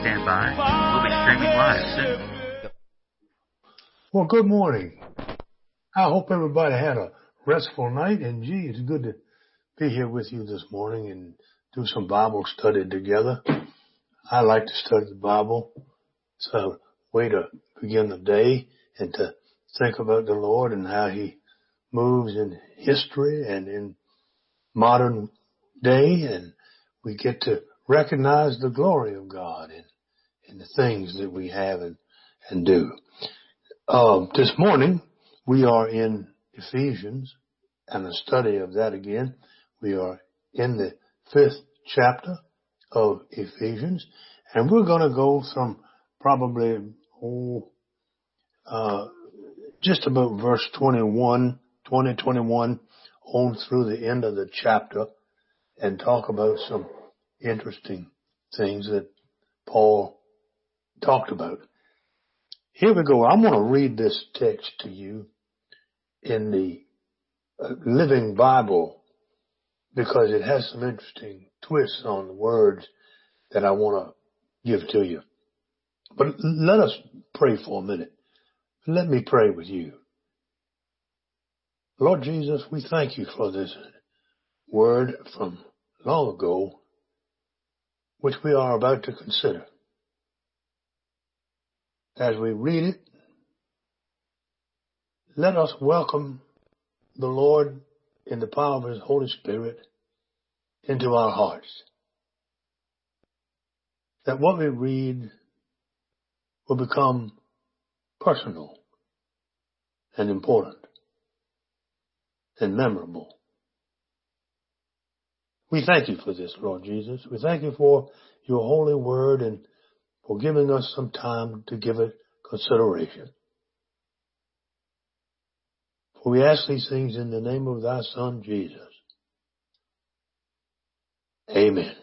stand by. We'll be streaming live soon. Well, good morning. I hope everybody had a restful night, and gee, it's good to be here with you this morning and do some Bible study together. I like to study the Bible. It's a way to begin the day and to think about the Lord and how He moves in history and in modern day, and we get to recognize the glory of God in, in the things that we have and, and do. Um, this morning, we are in Ephesians and a study of that again. We are in the fifth chapter of Ephesians and we're going to go from probably, oh, uh, just about verse 21, 20, 21 on through the end of the chapter and talk about some interesting things that Paul talked about. Here we go. I'm going to read this text to you in the uh, Living Bible because it has some interesting twists on the words that I want to give to you. But let us pray for a minute. Let me pray with you. Lord Jesus, we thank you for this word from long ago, which we are about to consider. As we read it, let us welcome the Lord in the power of His Holy Spirit into our hearts. That what we read will become personal and important and memorable. We thank you for this, Lord Jesus. We thank you for your holy word and for giving us some time to give it consideration. For we ask these things in the name of thy son, Jesus. Amen.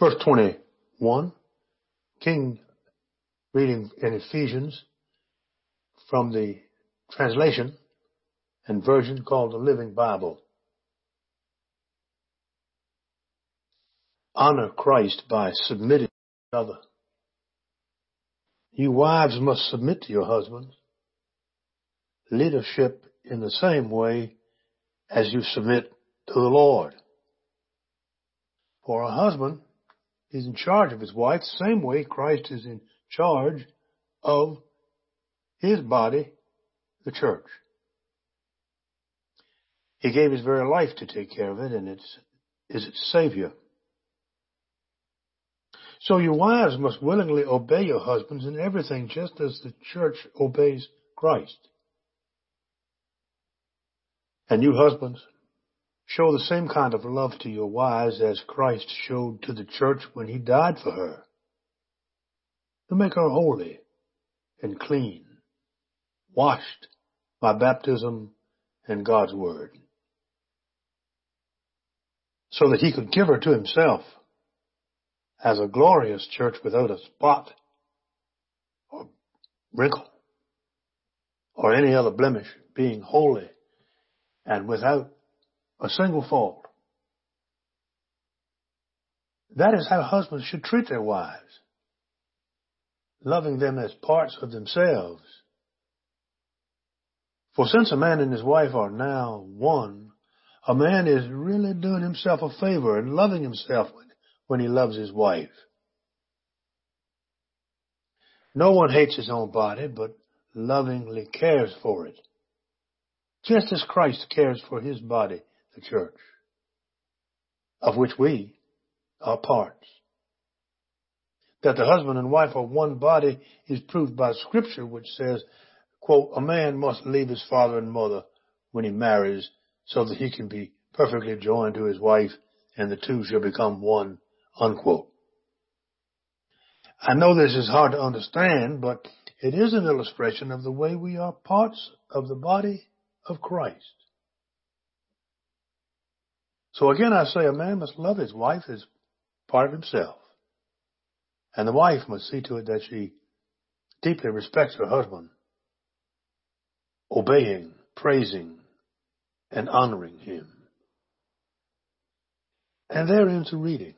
Verse 21, King reading in Ephesians from the translation and version called the Living Bible. Honor Christ by submitting to each other. You wives must submit to your husbands. Leadership in the same way as you submit to the Lord. For a husband is in charge of his wife the same way Christ is in charge of his body, the church. He gave his very life to take care of it and it's, is its savior. So your wives must willingly obey your husbands in everything just as the church obeys Christ. And you husbands, show the same kind of love to your wives as Christ showed to the church when he died for her. To make her holy and clean, washed by baptism and God's word so that he could give her to himself as a glorious church without a spot or wrinkle or any other blemish, being holy and without a single fault. That is how husbands should treat their wives, loving them as parts of themselves. For since a man and his wife are now one, a man is really doing himself a favor and loving himself when he loves his wife. No one hates his own body, but lovingly cares for it, just as Christ cares for his body, the church, of which we are parts. That the husband and wife are one body is proved by scripture, which says, quote, a man must leave his father and mother when he marries so that he can be perfectly joined to his wife and the two shall become one, unquote. I know this is hard to understand, but it is an illustration of the way we are parts of the body of Christ. So again, I say a man must love his wife as part of himself. And the wife must see to it that she deeply respects her husband, obeying, praising, and honoring him. And there ends the reading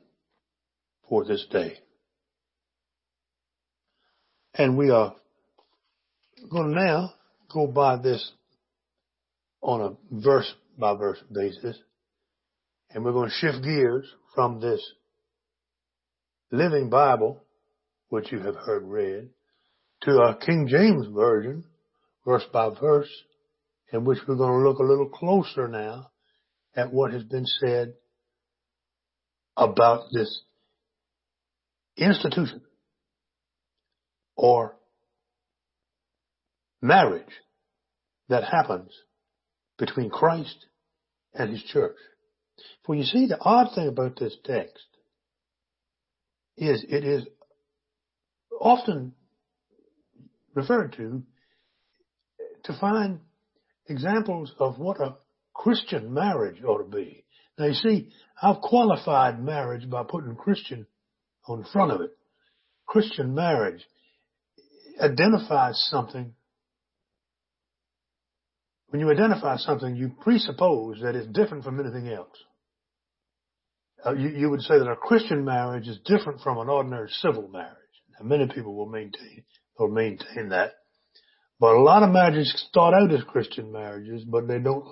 for this day. And we are going to now go by this on a verse by verse basis. And we're going to shift gears from this living Bible, which you have heard read, to our King James Version, verse by verse, in which we're going to look a little closer now at what has been said about this institution or marriage that happens between Christ and his church. For you see, the odd thing about this text is it is often referred to to find examples of what a Christian marriage ought to be. Now you see, I've qualified marriage by putting Christian on front of it. Christian marriage identifies something. When you identify something, you presuppose that it's different from anything else. Uh, you, you, would say that a Christian marriage is different from an ordinary civil marriage. Now, many people will maintain will maintain that, but a lot of marriages start out as Christian marriages, but they don't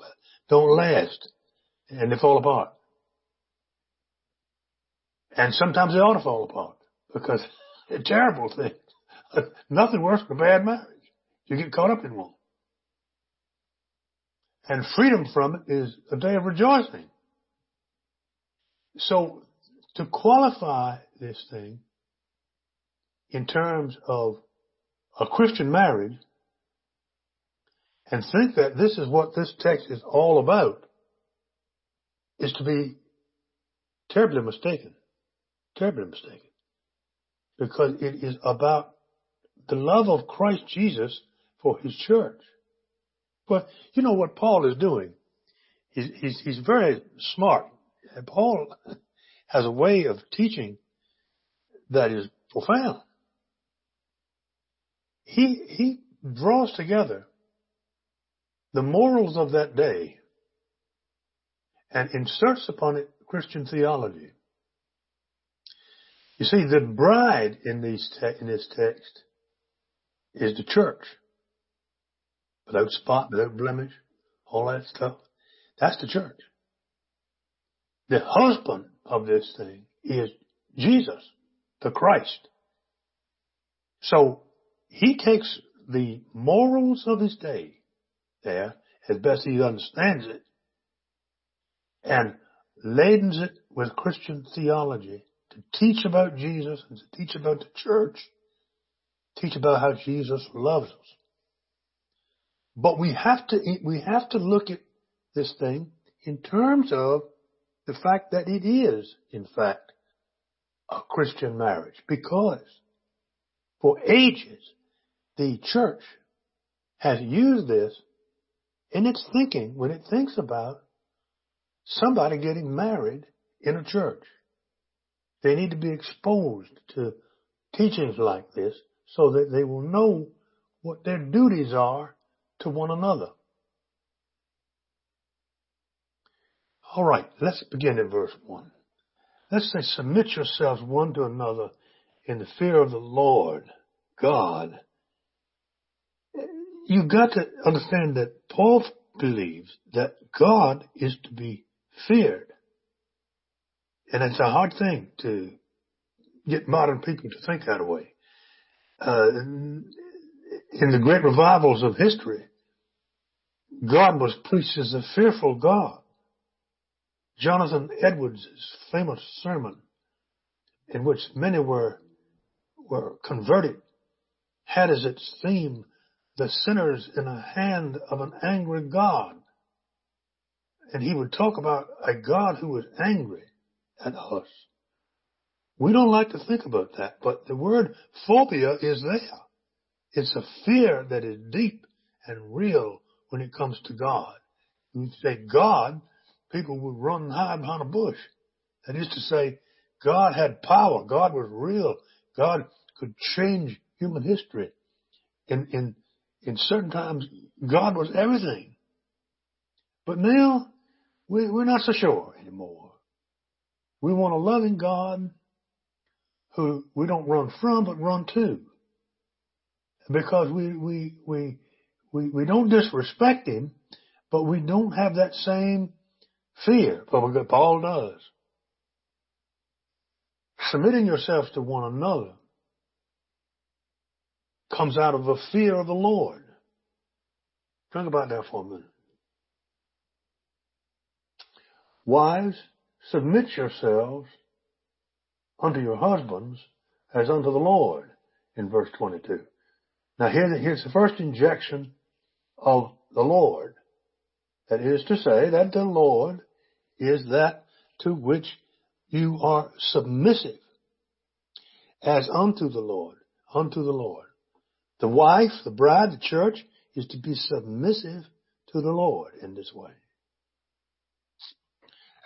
don't last, and they fall apart. And sometimes they ought to fall apart because they're terrible things. Nothing worse than a bad marriage. You get caught up in one. And freedom from it is a day of rejoicing. So to qualify this thing in terms of a Christian marriage and think that this is what this text is all about is to be terribly mistaken. Terribly mistaken. Because it is about the love of Christ Jesus for his church. But you know what Paul is doing? He's, he's, he's very smart. And Paul has a way of teaching that is profound. He, he draws together the morals of that day and inserts upon it Christian theology. You see, the bride in, these te- in this text is the church. Without spot, without blemish, all that stuff. That's the church. The husband of this thing is Jesus, the Christ. So he takes the morals of his day as best he understands it, and ladens it with Christian theology to teach about Jesus and to teach about the church, teach about how Jesus loves us. But we have to, we have to look at this thing in terms of the fact that it is, in fact, a Christian marriage because for ages the church has used this in its thinking when it thinks about somebody getting married in a church. They need to be exposed to teachings like this so that they will know what their duties are to one another. All right, let's begin at verse 1. Let's say, submit yourselves one to another in the fear of the Lord God. You've got to understand that Paul believes that God is to be feared. And it's a hard thing to get modern people to think that way. Uh, in the great revivals of history, God was preached as a fearful God. Jonathan Edwards' famous sermon, in which many were were converted, had as its theme the sinners in the hand of an angry God. And he would talk about a God who was angry at us. We don't like to think about that, but the word phobia is there. It's a fear that is deep and real when it comes to God. You say God, people would run and hide behind a bush. That is to say, God had power. God was real. God could change human history. In, in, in certain times, God was everything. But now, we, we're not so sure anymore. We want a loving God who we don't run from, but run to. Because we, we, we, we, we don't disrespect him, but we don't have that same fear. But Paul does. Submitting yourselves to one another comes out of a fear of the Lord. Think about that for a minute. Wives, submit yourselves unto your husbands as unto the Lord in verse 22. Now here, here's the first injection of the Lord. That is to say that the Lord is that to which you are submissive as unto the Lord, unto the Lord. The wife, the bride, the church is to be submissive to the Lord in this way.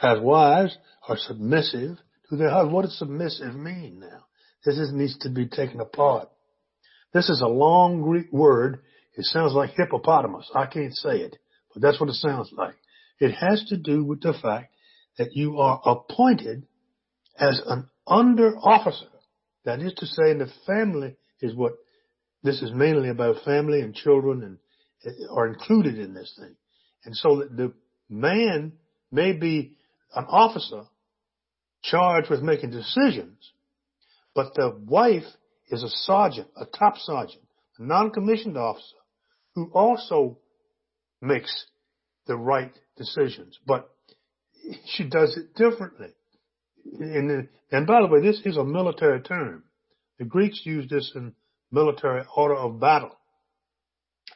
As wives are submissive to their husband. What does submissive mean now? This is, needs to be taken apart. This is a long Greek word. It sounds like hippopotamus. I can't say it, but that's what it sounds like. It has to do with the fact that you are appointed as an under officer. That is to say, in the family is what this is mainly about family and children and are included in this thing. And so that the man may be an officer charged with making decisions, but the wife is a sergeant, a top sergeant, a non-commissioned officer who also makes the right decisions, but she does it differently. And, and by the way, this is a military term. The Greeks used this in military order of battle.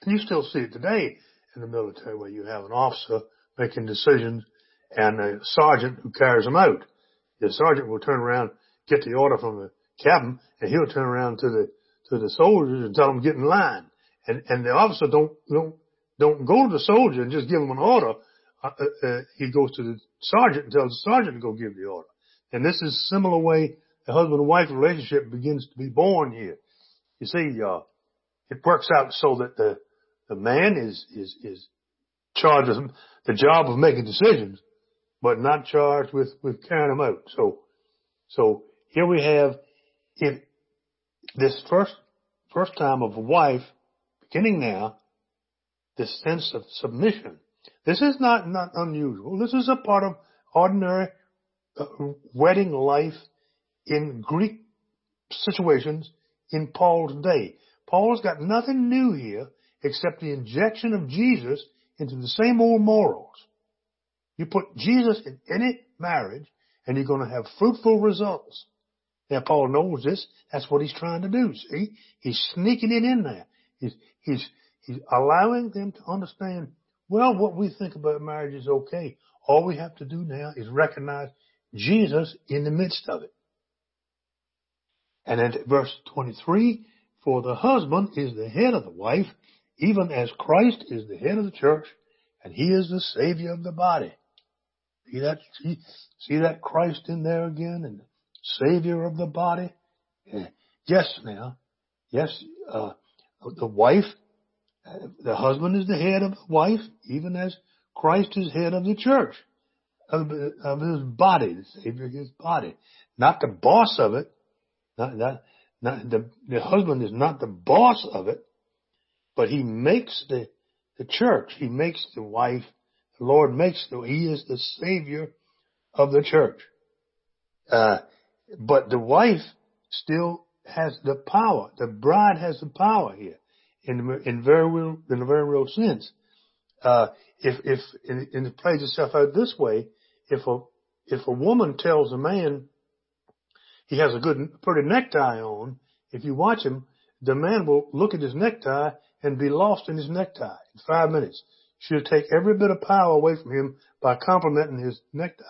And you still see it today in the military where you have an officer making decisions and a sergeant who carries them out. The sergeant will turn around, get the order from the captain, and he'll turn around to the to the soldiers and tell them get in line. And and the officer don't don't don't go to the soldier and just give him an order. Uh, uh, uh, he goes to the sergeant and tells the sergeant to go give the order. And this is a similar way the husband and wife relationship begins to be born here. You see, uh, it works out so that the the man is is is charged with the job of making decisions, but not charged with, with carrying them out. So, so here we have if this first, first time of a wife beginning now, this sense of submission. This is not, not unusual. This is a part of ordinary uh, wedding life in Greek situations in Paul's day. Paul's got nothing new here except the injection of Jesus into the same old morals. You put Jesus in any marriage and you're going to have fruitful results. Now Paul knows this. That's what he's trying to do. See, he's sneaking it in there. He's, he's, he's allowing them to understand, well, what we think about marriage is okay. All we have to do now is recognize Jesus in the midst of it. And then verse 23, for the husband is the head of the wife, even as Christ is the head of the church, and he is the savior of the body. See that? See, see that Christ in there again and Savior of the body? Yes, now. Yes, uh, the wife, the husband is the head of the wife, even as Christ is head of the church, of, of his body, the Savior of his body. Not the boss of it. Not, not, not the, the husband is not the boss of it, but he makes the, the church, he makes the wife the Lord makes the, He is the Savior of the church. Uh, but the wife still has the power. The bride has the power here in, in very real, in a very real sense. Uh, if, if, and it plays itself out this way, if a, if a woman tells a man he has a good, pretty necktie on, if you watch him, the man will look at his necktie and be lost in his necktie in five minutes. She'll take every bit of power away from him by complimenting his necktie.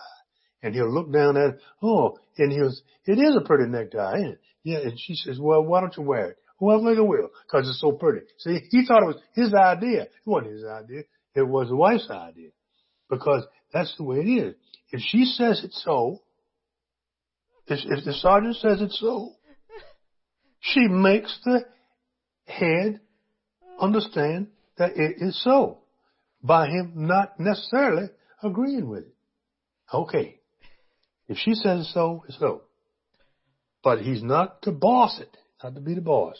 And he'll look down at it, oh, and he'll, it is a pretty necktie, ain't it? Yeah, and she says, well, why don't you wear it? Well, I think I will, cause it's so pretty. See, he thought it was his idea. It wasn't his idea. It was the wife's idea. Because that's the way it is. If she says it's so, if, the sergeant says it's so, she makes the head understand that it is so by him not necessarily agreeing with it. Okay. If she says it's so, it's so. But he's not to boss it, not to be the boss.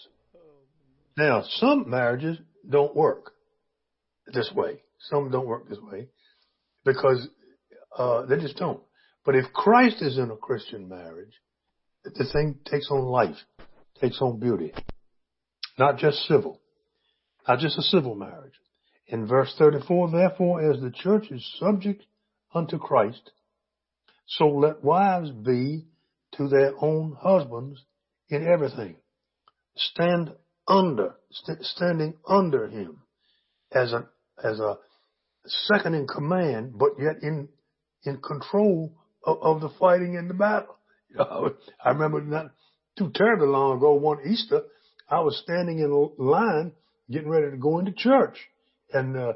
Now, some marriages don't work this way. Some don't work this way because uh, they just don't. But if Christ is in a Christian marriage, the thing takes on life, takes on beauty, not just civil, not just a civil marriage. In verse 34, therefore, as the church is subject unto Christ, so let wives be to their own husbands in everything. Stand under, st- standing under him as a, as a second in command, but yet in, in control of, of the fighting and the battle. You know, I remember not too terribly long ago, one Easter, I was standing in line getting ready to go into church. And, uh,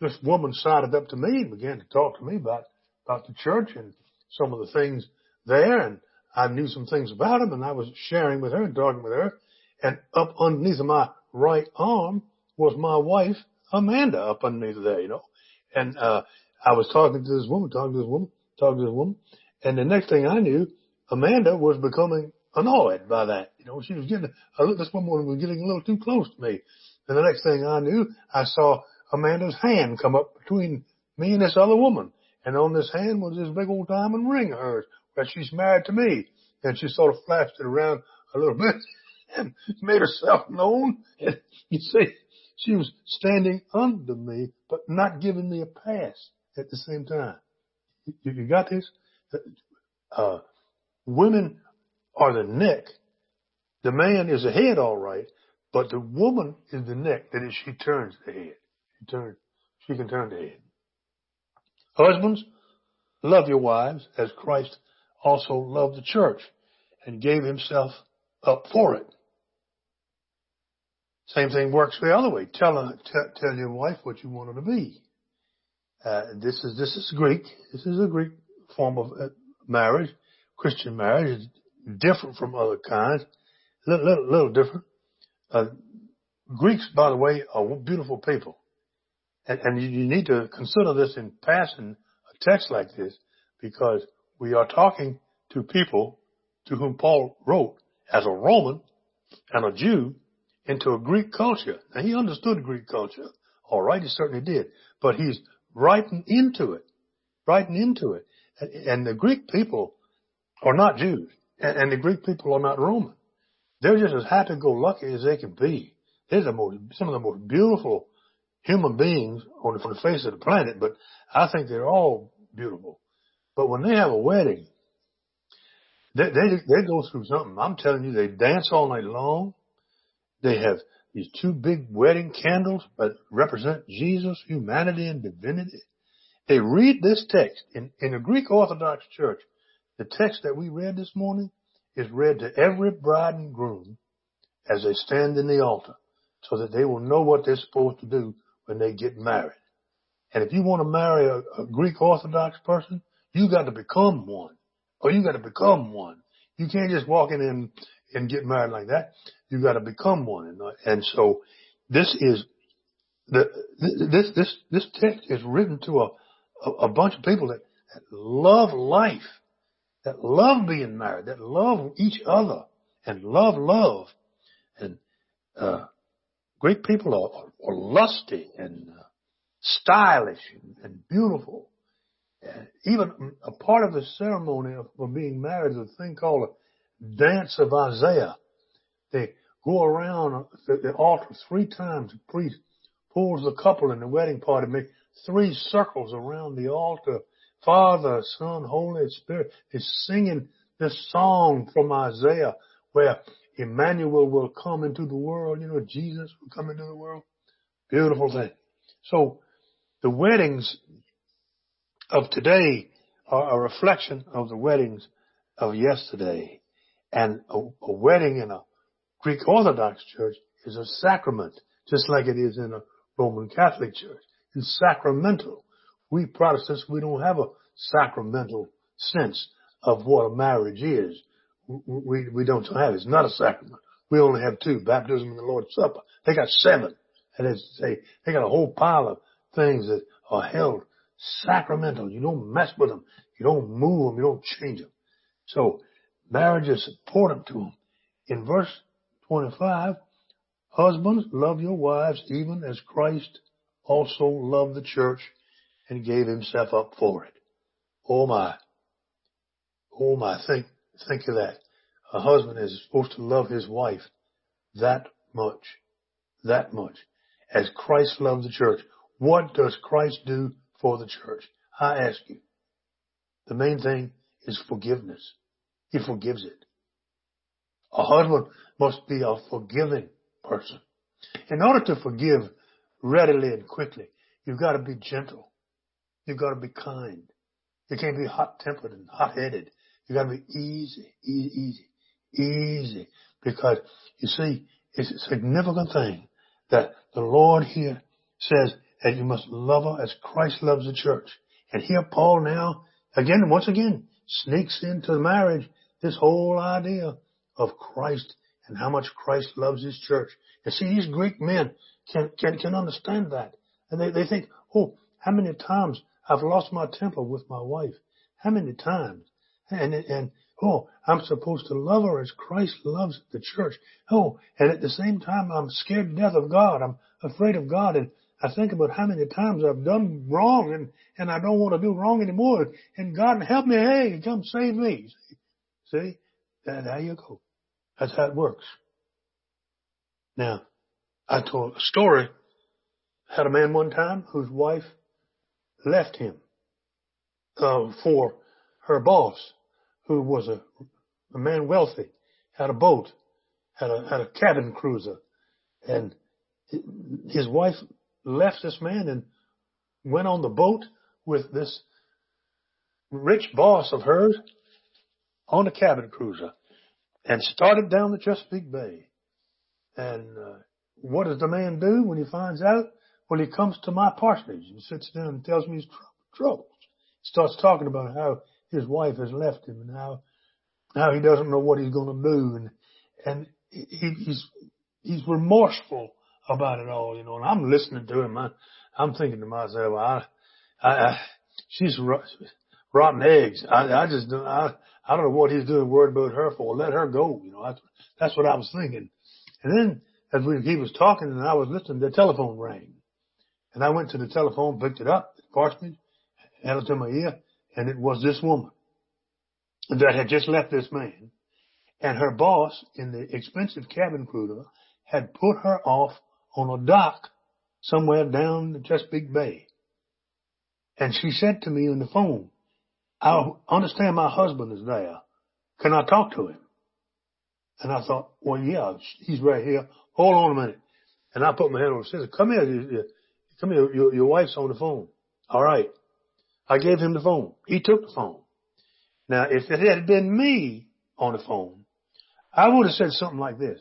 this woman sided up to me and began to talk to me about, about the church and some of the things there. And I knew some things about them and I was sharing with her and talking with her. And up underneath my right arm was my wife, Amanda, up underneath there, you know. And, uh, I was talking to this woman, talking to this woman, talking to this woman. And the next thing I knew, Amanda was becoming annoyed by that. You know, she was getting, uh, this woman was getting a little too close to me. And the next thing I knew, I saw Amanda's hand come up between me and this other woman. And on this hand was this big old diamond ring of hers where she's married to me. And she sort of flashed it around a little bit and made herself known. And you see, she was standing under me, but not giving me a pass at the same time. You, you got this? Uh, women are the neck. The man is the head, all right, but the woman is the neck. That is, she turns the head. She turns. She can turn the head. Husbands, love your wives as Christ also loved the church and gave himself up for it. Same thing works the other way. Tell, tell, tell your wife what you want her to be. Uh, this is this is Greek. This is a Greek form of uh, marriage. Christian marriage is different from other kinds. Little, little, little different. Uh, Greeks, by the way, are beautiful people. And, and you, you need to consider this in passing a text like this because we are talking to people to whom Paul wrote as a Roman and a Jew into a Greek culture. Now he understood Greek culture. All right, he certainly did. But he's writing into it, right into it. And, the Greek people are not Jews. And, the Greek people are not Roman. They're just as happy-go-lucky as they can be. They're the most, some of the most beautiful human beings on the, on the face of the planet, but I think they're all beautiful. But when they have a wedding, they, they, they go through something. I'm telling you, they dance all night long. They have these two big wedding candles that represent Jesus, humanity, and divinity. They read this text in, in the Greek Orthodox Church. The text that we read this morning is read to every bride and groom as they stand in the altar so that they will know what they're supposed to do when they get married. And if you want to marry a, a Greek Orthodox person, you got to become one. Or you got to become one. You can't just walk in and, and get married like that. You got to become one. And, and so this is the, this, this, this text is written to a, a, bunch of people that, that love life that love being married, that love each other and love love. And, uh, Greek people are, are, lusty and uh, stylish and, and beautiful. And even a part of the ceremony of, of being married is a thing called a dance of Isaiah. They go around the, the altar three times. The priest pulls the couple in the wedding party, make three circles around the altar Father, Son, Holy Spirit is singing this song from Isaiah where Emmanuel will come into the world. You know, Jesus will come into the world. Beautiful thing. So the weddings of today are a reflection of the weddings of yesterday. And a, a wedding in a Greek Orthodox church is a sacrament, just like it is in a Roman Catholic church. It's sacramental. We Protestants, we don't have a sacramental sense of what a marriage is. We, we don't have it. It's not a sacrament. We only have two, baptism and the Lord's Supper. They got seven. That is to say, they got a whole pile of things that are held sacramental. You don't mess with them. You don't move them. You don't change them. So marriage is important to them. In verse 25, husbands, love your wives even as Christ also loved the church and gave himself up for it. Oh my. Oh my. Think, think of that. A husband is supposed to love his wife that much. That much. As Christ loved the church. What does Christ do for the church? I ask you. The main thing is forgiveness. He forgives it. A husband must be a forgiving person. In order to forgive readily and quickly, you've got to be gentle. You've got to be kind. You can't be hot tempered and hot headed. You've got to be easy, easy, easy, easy. Because you see, it's a significant thing that the Lord here says that you must love her as Christ loves the church. And here Paul now, again, once again, sneaks into the marriage this whole idea of Christ and how much Christ loves his church. And see, these Greek men can, can, can understand that. And they, they think, oh, how many times I've lost my temper with my wife? How many times? And, and, oh, I'm supposed to love her as Christ loves the church. Oh, and at the same time, I'm scared to death of God. I'm afraid of God. And I think about how many times I've done wrong and, and I don't want to do wrong anymore. And God help me. Hey, come save me. See? And there you go. That's how it works. Now, I told a story. Had a man one time whose wife left him uh, for her boss, who was a, a man wealthy, had a boat, had a had a cabin cruiser, and his wife left this man and went on the boat with this rich boss of hers on a cabin cruiser and started down the Chesapeake Bay. And uh, what does the man do when he finds out? Well, he comes to my parsonage and sits down and tells me his troubles. He starts talking about how his wife has left him and how how he doesn't know what he's going to do and and he, he's he's remorseful about it all, you know. And I'm listening to him. I, I'm thinking to myself, I, I, I she's rotten eggs. I, I just don't, I, I don't know what he's doing worried about her for. Let her go. You know, that's, that's what I was thinking. And then as we, he was talking and I was listening, the telephone rang and I went to the telephone, picked it up, parsonage, held it to my ear and it was this woman that had just left this man and her boss in the expensive cabin cruiser had put her off on a dock somewhere down the Chesapeake Bay. And she said to me on the phone, I understand my husband is there. Can I talk to him? And I thought, well, yeah, he's right here. Hold on a minute. And I put my hand on his scissors. Come here. Come here. Your, your wife's on the phone. All right. I gave him the phone. He took the phone. Now, if it had been me on the phone, I would have said something like this.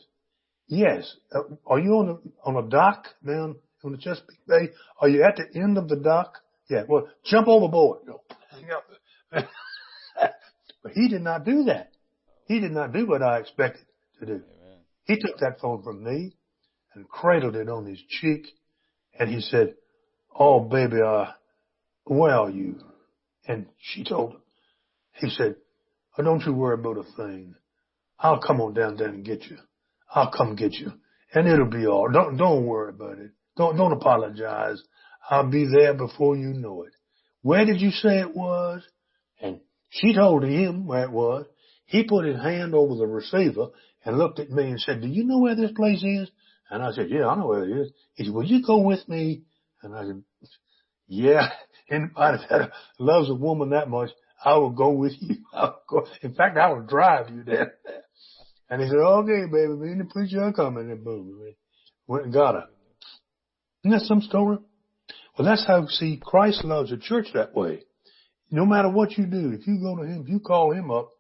Yes. Uh, are you on a, on a dock down on the Chesapeake Bay? Are you at the end of the dock? Yeah. Well, jump overboard. but he did not do that. He did not do what I expected to do. Amen. He took that phone from me and cradled it on his cheek and he said, Oh baby, uh, where are you? And she told him, he said, oh, don't you worry about a thing. I'll come on down there and get you. I'll come get you and it'll be all. Don't, don't worry about it. Don't, don't apologize. I'll be there before you know it. Where did you say it was? And she told him where it was. He put his hand over the receiver and looked at me and said, do you know where this place is? And I said, yeah, I know where it is. He said, will you go with me? And I said, yeah, anybody that loves a woman that much, I will go with you. I'll go. In fact, I will drive you there. And he said, okay, baby, me and the preacher are coming. And boom, went and got her. Isn't that some story? Well, that's how, see, Christ loves the church that way. No matter what you do, if you go to him, if you call him up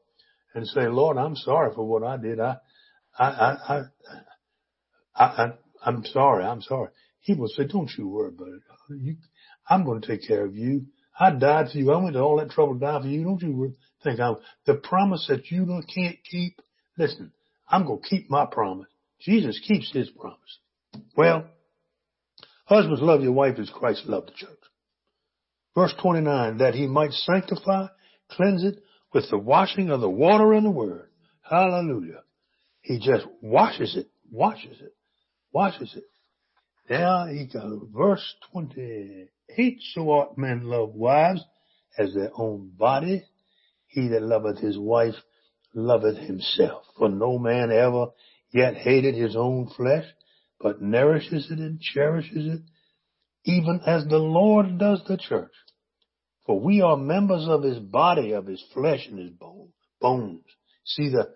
and say, Lord, I'm sorry for what I did. I, I, I, I, I, I I'm sorry. I'm sorry. He will say, don't you worry about it. You, I'm going to take care of you. I died for you. I went to all that trouble to die for you. Don't you think I'm the promise that you can't keep? Listen, I'm going to keep my promise. Jesus keeps his promise. Well, husbands love your wife as Christ loved the church. Verse 29, that he might sanctify, cleanse it with the washing of the water and the word. Hallelujah. He just washes it, washes it, washes it. Now he goes, verse 28, so ought men love wives as their own body. He that loveth his wife loveth himself. For no man ever yet hated his own flesh, but nourishes it and cherishes it, even as the Lord does the church. For we are members of his body, of his flesh and his bone, bones. See the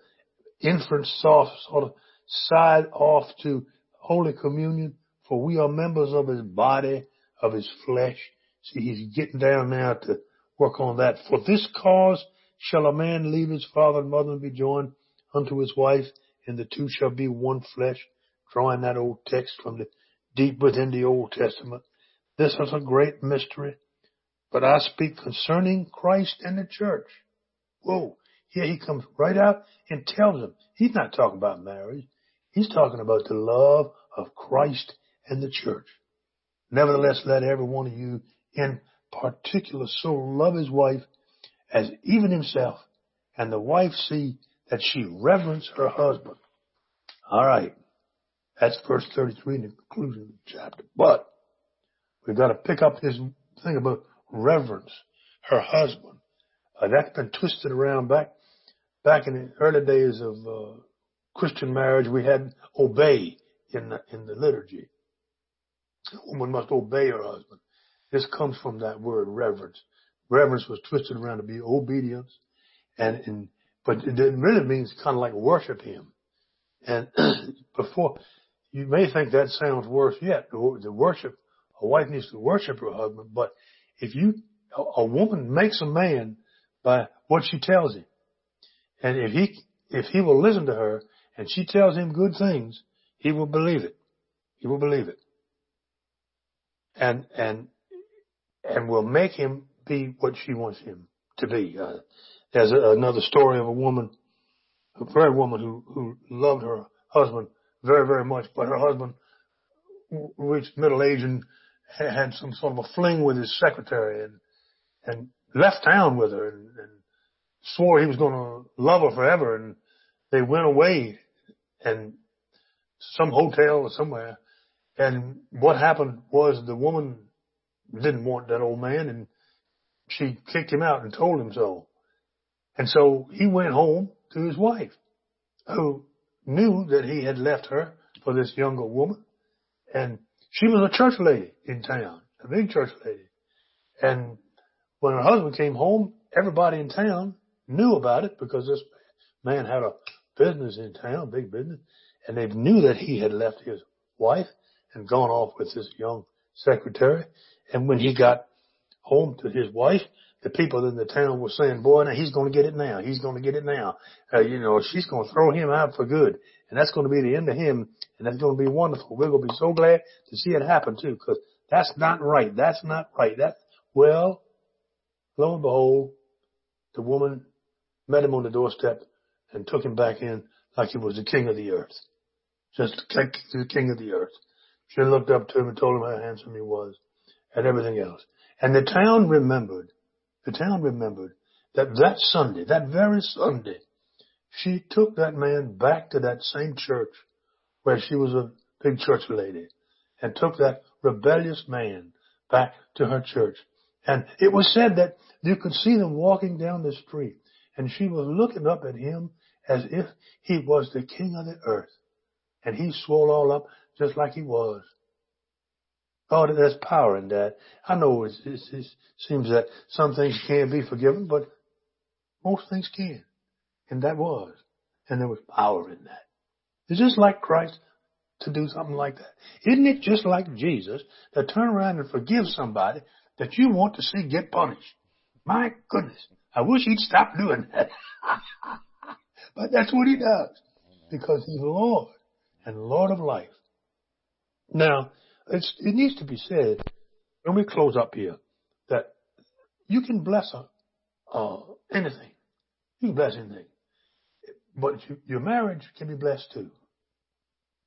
inference sort of side off to Holy Communion. For we are members of his body, of his flesh. See, he's getting down now to work on that. For this cause shall a man leave his father and mother and be joined unto his wife, and the two shall be one flesh, drawing that old text from the deep within the Old Testament. This is a great mystery, but I speak concerning Christ and the church. Whoa. Here he comes right out and tells them. He's not talking about marriage. He's talking about the love of Christ and the church. Nevertheless, let every one of you in particular so love his wife as even himself, and the wife see that she reverence her husband. All right. That's verse 33 in the conclusion of the chapter. But we've got to pick up this thing about reverence, her husband. Uh, that's been twisted around back, back in the early days of uh, Christian marriage. We had obey in the, in the liturgy. A woman must obey her husband. This comes from that word reverence. Reverence was twisted around to be obedience, and, but it really means kind of like worship Him. And before you may think that sounds worse yet. The worship a wife needs to worship her husband, but if you a woman makes a man by what she tells him, and if he if he will listen to her and she tells him good things, he will believe it. He will believe it. And and and will make him be what she wants him to be. Uh, there's a, another story of a woman, a very woman who, who loved her husband very, very much, but her husband reached middle age and had some sort of a fling with his secretary and, and left town with her and, and swore he was going to love her forever. And they went away and some hotel or somewhere. And what happened was the woman didn't want that old man and she kicked him out and told him so. And so he went home to his wife, who knew that he had left her for this younger woman. And she was a church lady in town, a big church lady. And when her husband came home, everybody in town knew about it because this man had a business in town, big business, and they knew that he had left his wife and gone off with this young secretary. And when he got home to his wife, the people in the town were saying, boy, now he's going to get it now. He's going to get it now. Uh, you know, she's going to throw him out for good. And that's going to be the end of him. And that's going to be wonderful. We're going to be so glad to see it happen too, because that's not right. That's not right. That, well, lo and behold, the woman met him on the doorstep and took him back in like he was the king of the earth. Just like the king of the earth. She looked up to him and told him how handsome he was and everything else. And the town remembered, the town remembered that that Sunday, that very Sunday, she took that man back to that same church where she was a big church lady and took that rebellious man back to her church. And it was said that you could see them walking down the street and she was looking up at him as if he was the king of the earth. And he swole all up just like he was. Oh, there's power in that. I know it's, it's, it seems that some things can't be forgiven, but most things can. And that was. And there was power in that. It's this like Christ to do something like that. Isn't it just like Jesus to turn around and forgive somebody that you want to see get punished? My goodness. I wish he'd stop doing that. but that's what he does. Because he's Lord and Lord of life. Now, it needs to be said when we close up here that you can bless a, uh, anything. You can bless anything. But you, your marriage can be blessed too.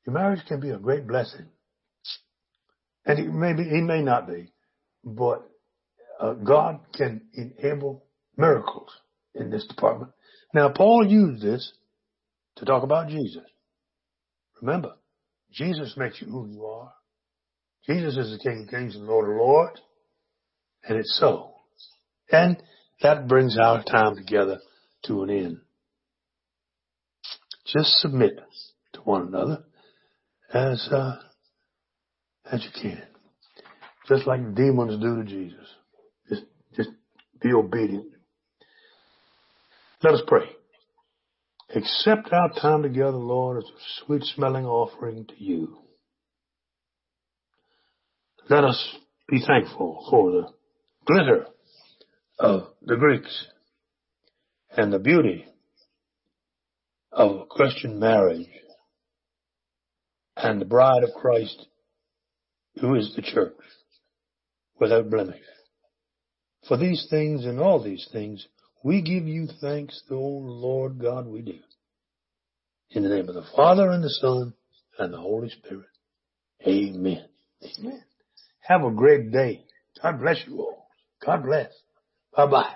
Your marriage can be a great blessing. And it may be, it may not be, but uh, God can enable miracles in this department. Now, Paul used this to talk about Jesus. Remember, Jesus makes you who you are. Jesus is the King of Kings and Lord of Lords. And it's so. And that brings our time together to an end. Just submit to one another as, uh, as you can. Just like demons do to Jesus. Just, just be obedient. Let us pray. Accept our time together, Lord, as a sweet smelling offering to you. Let us be thankful for the glitter of the Greeks and the beauty of Christian marriage and the bride of Christ who is the church without blemish. For these things and all these things, we give you thanks, O Lord God, we do. In the name of the Father and the Son and the Holy Spirit. Amen. Amen. Have a great day. God bless you all. God bless. Bye bye.